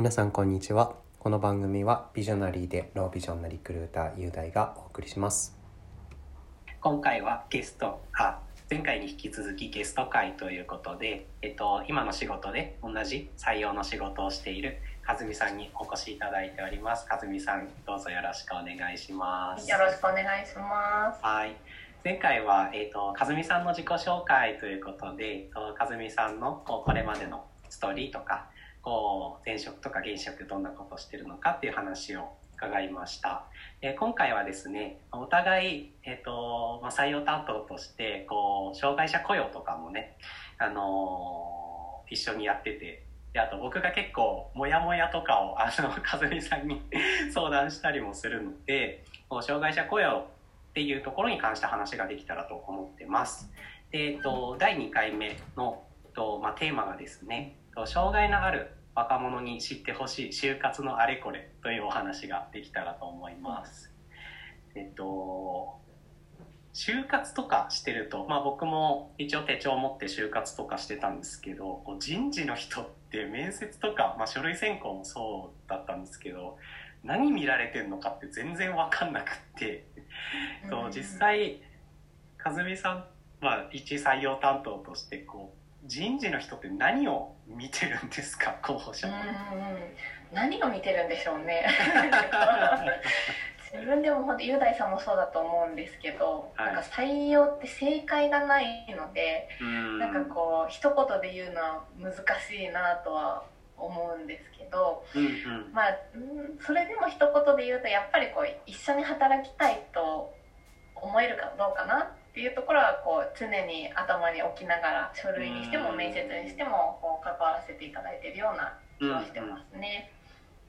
皆さんこんにちは。この番組はビジョナリーでロービジョンなリクルーター雄大がお送りします。今回はゲストあ前回に引き続きゲスト会ということで、えっと、今の仕事で同じ採用の仕事をしている和美さんにお越しいただいております。和美さんどうぞよろしくお願いします。よろしくお願いします。はい。前回は、えっと、和美さんの自己紹介ということで和美さんのこうこれまでのストーリーとかこう前職とか現職どんなことをしてるのかっていう話を伺いました。え今回はですねお互い、えーとまあ、採用担当としてこう障害者雇用とかもね、あのー、一緒にやっててであと僕が結構モヤモヤとかをあの 和美さんに 相談したりもするのでこう障害者雇用っていうところに関して話ができたらと思ってます。でえーと、第2回目の、とまあ、テーマがですね障害のある若者に知ってほしい就活のあれこれというお話ができたらと思います。えっと就活とかしてると、まあ、僕も一応手帳を持って就活とかしてたんですけど人事の人って面接とか、まあ、書類選考もそうだったんですけど何見られてんのかって全然分かんなくってと実際和美さん、まあ、一採用担当としてこう人事の人って何を見てるんですか？候補者何を見てるんでしょうね。自分でも本当雄大さんもそうだと思うんですけど、はい、なんか採用って正解がないのでん。なんかこう一言で言うのは難しいなとは思うんですけど、うんうん、まあそれでも一言で言うとやっぱりこう一緒に働きたいと思えるかどうかなっていうところはこう常に頭に置きながら書類にしても面接にしてもこう関わらせていただいているような気はしてますね。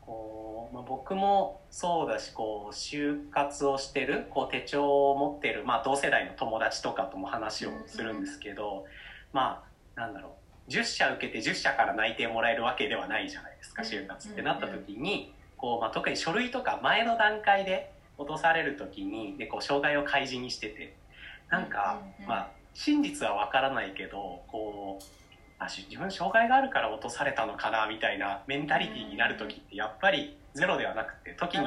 こうまあ、僕もそうだしこう就活をしてるこう手帳を持ってる、まあ、同世代の友達とかとも話をするんですけど、うんうん、まあなんだろう。10社受けて10社から内定もらえるわけではないじゃないですか就活ってなった時に、こうまあ、特に書類とか前の段階で落とされる時にでこう障害を開示にしててなんか、まあ真実は分からないけどこうあ自分障害があるから落とされたのかなみたいなメンタリティーになる時ってやっぱりゼロではなくて時に、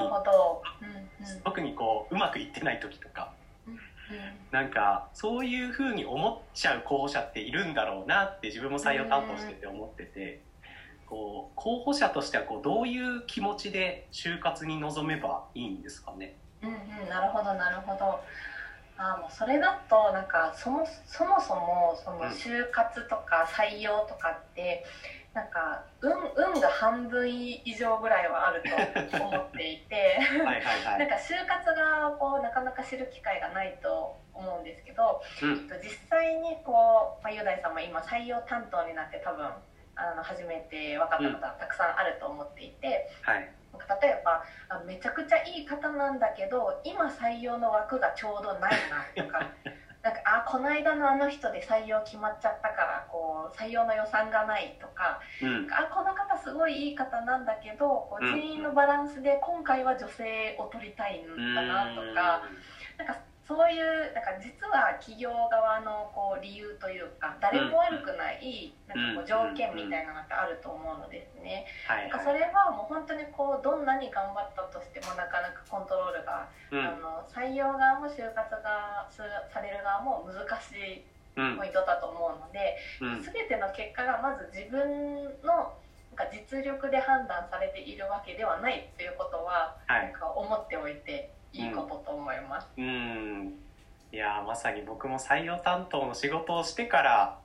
特にこううまくいってない時とか、なんかそういうふうに思っちゃう候補者っているんだろうなって自分も採用担当してて思ってて。こう候補者としてはこうどういう気持ちで就活に臨めばいいんですかね。うんうん、なるほどなるほど。あもうそれだとなんかそもそもそもその就活とか採用とかって、うん、なんか運運が半分以上ぐらいはあると思っていて。なんか就活がこうなかなか知る機会がないと思うんですけど、うん、実際にこう、まあ、雄大さんも今採用担当になって多分あの初めて分かったことはたくさんあると思っていて。うんはい例えばあめちゃくちゃいい方なんだけど今採用の枠がちょうどないなとか。なんかあこの間のあの人で採用決まっちゃったからこう採用の予算がないとか、うん、あこの方すごいいい方なんだけどこう人員のバランスで今回は女性を取りたいんだなとか、うん、なんかそういうなんか実は企業側のこう理由というか誰も悪くないなんかこう条件みたいなのってあると思うのですね。なんかそれはもう本当にこうどんなに頑張ったとしてもなかなかコントロールが、あの採用側も就活がされる側も難しいポイントだと思うので、全ての結果がまず自分のなんか実力で判断されているわけではないということは、なんか思っておいて。いいことと思います。うん、いやまさに僕も採用担当の仕事をしてから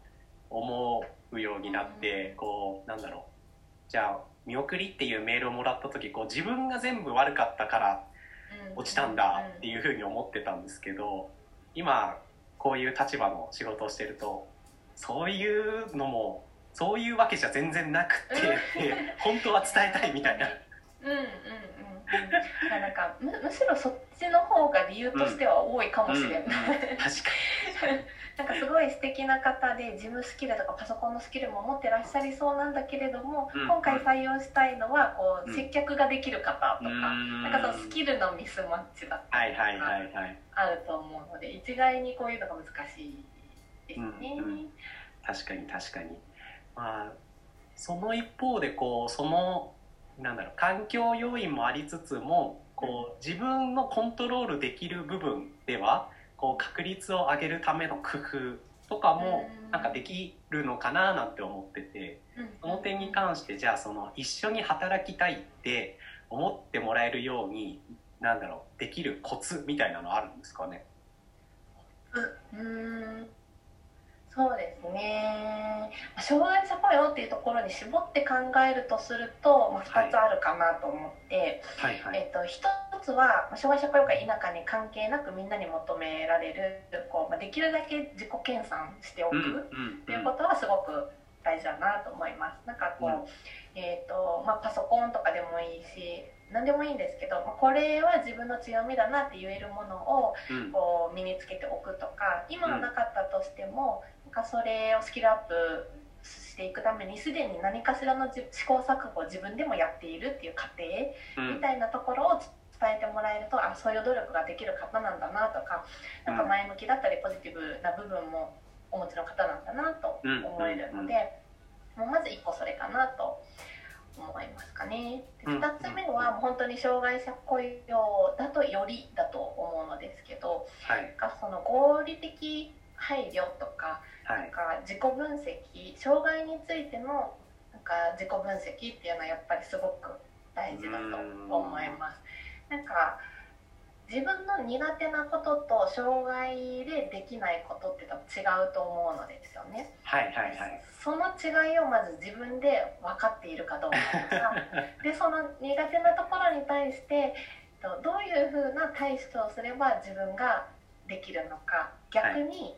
思うようになって、うん、こうなんだろう。じゃあ見送りっていうメールをもらった時こう自分が全部悪かったから落ちたんだっていうふうに思ってたんですけど今こういう立場の仕事をしてるとそういうのもそういうわけじゃ全然なくて 本当は伝えたいみたいな。うんうんうん、なんかむむしろそっちの方が理由としては多いかもしれない、うんうん、確かになんかすごい素敵な方で事務スキルとかパソコンのスキルも持ってらっしゃりそうなんだけれども、うん、今回採用したいのはこう接客ができる方とか、なんかそのスキルのミスマッチだったりとかあると思うので一概にこういうのが難しいですね。うんうん、確かに確かに。まあその一方でこうそのなんだろう環境要因もありつつもこう自分のコントロールできる部分ではこう確率を上げるための工夫とかもうん。なんかできるのかななんて思っててその点に関してじゃあその一緒に働きたいって思ってもらえるようになんだろうできるコツみたいなのあるんですかね？うーんそうですね。まあ障害者雇用っていうところに絞って考えるとすると、まあ、2つあるかなと思って、はいはい。えっと、1つはまあ障害者雇用か否かに関係なくみんなに求められるこう、まあ、できるだけ自己研鑽しておく、っていうことはすごく大事だなと思います。なんかこう、うん。えーとまあ、パソコンとかでもいいし何でもいいんですけど、まあ、これは自分の強みだなって言えるものをうん。こう身につけておくとか今はなかったとしても、なんかそれをスキルアップしていくためにすでに何かしらのじ試行錯誤を自分でもやっているっていう過程うん。みたいなところを伝えてもらえるとあそういう努力ができる方なんだなとかなんか前向きだったりポジティブな部分もお持ちの方なんだなと思えるので、もうまず1個それかなと思いますかね。でうん。2つ目はもう本当に障害者雇用だとよりだと思うのですけどはい。なんかその合理的配慮とかはい。なんか自己分析障害についてのなんか自己分析っていうのはやっぱりすごく大事だと思います。なんか自分の苦手なことと障害でできないことって多分違うと思うのですよね。はいはいはい。その違いをまず自分で分かっているかどうか。と かでその苦手なところに対してとどういうふうな対処をすれば自分ができるのか。逆に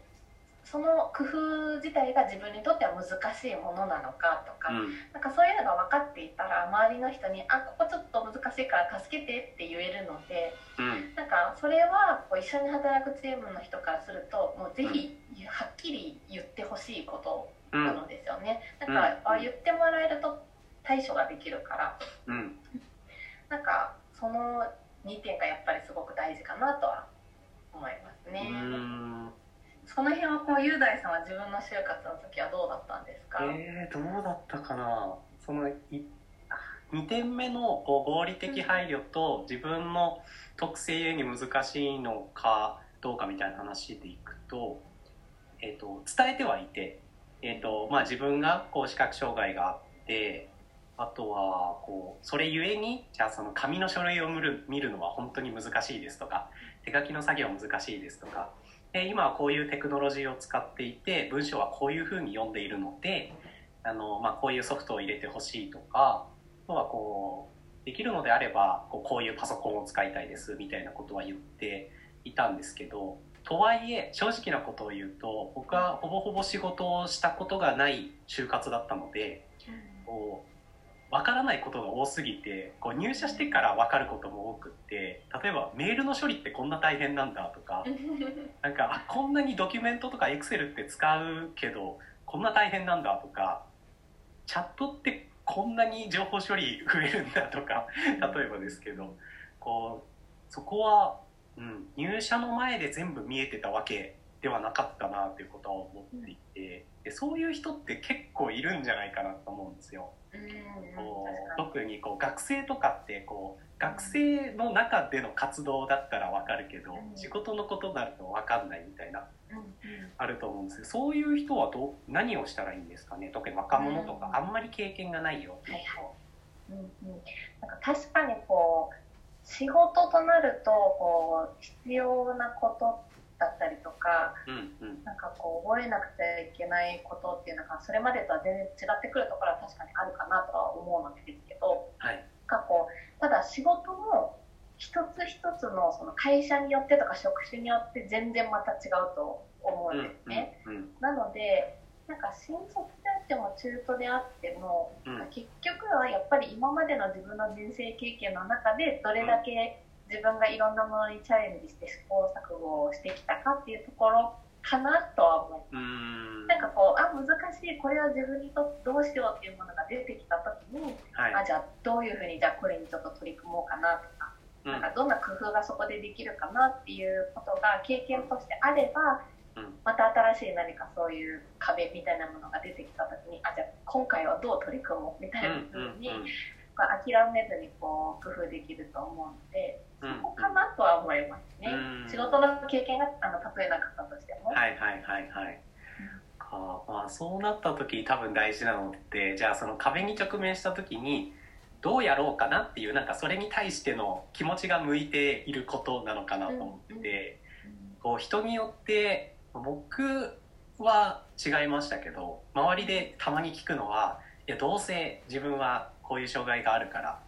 その工夫自体が自分にとっては難しいものなのかとか、うんなんかそういうのが分かっていたら周りの人に「あここちょっと難しいから助けて」って言えるのでうんなんかそれはこう一緒に働くチームの人からするともうぜひはっきり言ってほしいことうんなのですよね。うんなんか、あ言ってもらえると対処ができるからうんなんかその2点がやっぱりすごく大事かなとは思いますうね。その辺はこう雄大さんは自分の就活の時はどうだったんですか、えー、どうだったかな？そのい2点目のこう合理的配慮と自分の特性ゆえに難しいのかどうかみたいな話でいくと,、えー、と伝えてはいて、えーとまあ、自分がこう視覚障害があってあとはこうそれゆえにじゃあその紙の書類を見る見るのは本当に難しいですとか手書きの作業難しいですとかで今はこういうテクノロジーを使っていて文章はこういうふうに読んでいるのであの、まあ、こういうソフトを入れてほしいとかあとはこうできるのであればこうこういうパソコンを使いたいですみたいなことは言っていたんですけどとはいえ正直なことを言うと僕はほぼほぼ仕事をしたことがない就活だったのでこう分からないことが多すぎてこう入社してから分かることも多くって例えばメールの処理ってこんな大変なんだとか なんかあこんなにドキュメントとかエクセルって使うけどこんな大変なんだとかチャットってこんなに情報処理増えるんだとか例えばですけどこうそこは、うん、入社の前で全部見えてたわけではなかったなということは思っていてでそういう人って結構いるんじゃないかなと思うんですよ。うんこう特にこう学生とかってこう学生の中での活動だったら分かるけど、うん。仕事のことになると分かんないみたいなあると思うんですけどそういう人はどう何をしたらいいんですかね。特に若者とか、うん。あんまり経験がないよっていううんうん、なんか確かにこう仕事となるとこう必要なことだったりとかうんうん。なんかこう覚えなくちゃいけないことっていうのがそれまでとは全然違ってくるところは確かにあるかなとは思うのですけどはい。なんかこうただ仕事も一つ一つのその会社によってとか職種によって全然また違うと思うんですね。うんうんなのでなんか新卒であっても中途であっても、うん。結局はやっぱり今までの自分の人生経験の中でどれだけ自分がいろんなものにチャレンジして試行錯誤をしてきたかっていうところかなとは思います。うーん。なんかこうあ難しいこれは自分にとってどうしようっていうものが出てきた時に、はい。あじゃあどういうふうにじゃあこれにちょっと取り組もうかなとか,、うん。なんかどんな工夫がそこでできるかなっていうことが経験としてあれば、うん。また新しい何かそういう壁みたいなものが出てきた時にあじゃあ今回はどう取り組もうみたいなふうにこう諦めずにこう工夫できると思うのでうん。そこかなとは思いますね、うん。仕事の経験があの例えなかったとしても、はいはいはいはい。かまあそうなった時に多分大事なのってじゃあその壁に直面した時にどうやろうかなっていうなんかそれに対しての気持ちが向いていることなのかなと思ってて、こう人によって僕は違いましたけど周りでたまに聞くのはいやどうせ自分はこういう障害があるから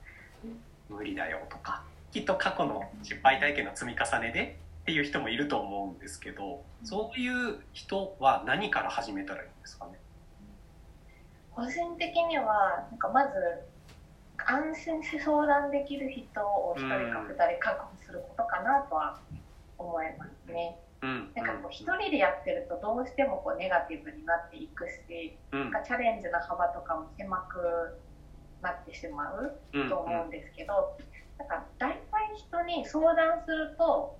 無理だよとかきっと過去の失敗体験の積み重ねでっていう人もいると思うんですけどそういう人は何から始めたらいいんですかね？個人的にはなんかまず安心して相談できる人を1人か2人確保することかなとは思います。ね。うんなんかこう1人でやってるとどうしてもこうネガティブになっていくしうん。なんかチャレンジの幅とかも狭くなってしまううん。と思うんですけど、なんか大体人に相談すると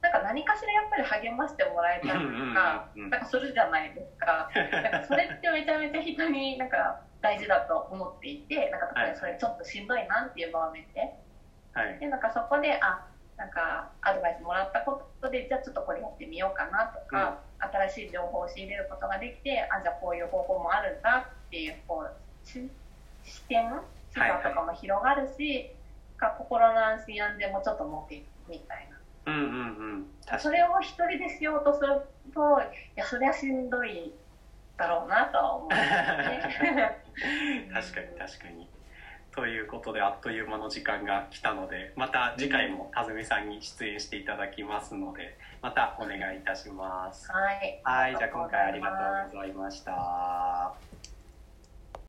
なんか何かしらやっぱり励ましてもらえたりとか、うんうんうんうん。なんかするじゃないですか。なんかそれってめちゃめちゃ人になんか大事だと思っていてなんか例えばそれちょっとしんどいなっていう場面で。はい。でなんかそこであなんかアドバイスもらったことでじゃあちょっとこれやってみようかなとか、新しい情報を仕入れることができてあじゃあこういう方法もあるんだっていうこうし視点視座とかも広がるし、か心の安心安全もちょっと持っていくみたいな。うんうんうん確それを一人でしようとするといやそりゃしんどいだろうなとは思うね。確かに確かに。ということであっという間の時間が来たのでまた次回もかずみさんに出演していただきますのでまたお願いいたします。はい。はいじゃあ今回ありがとうございました。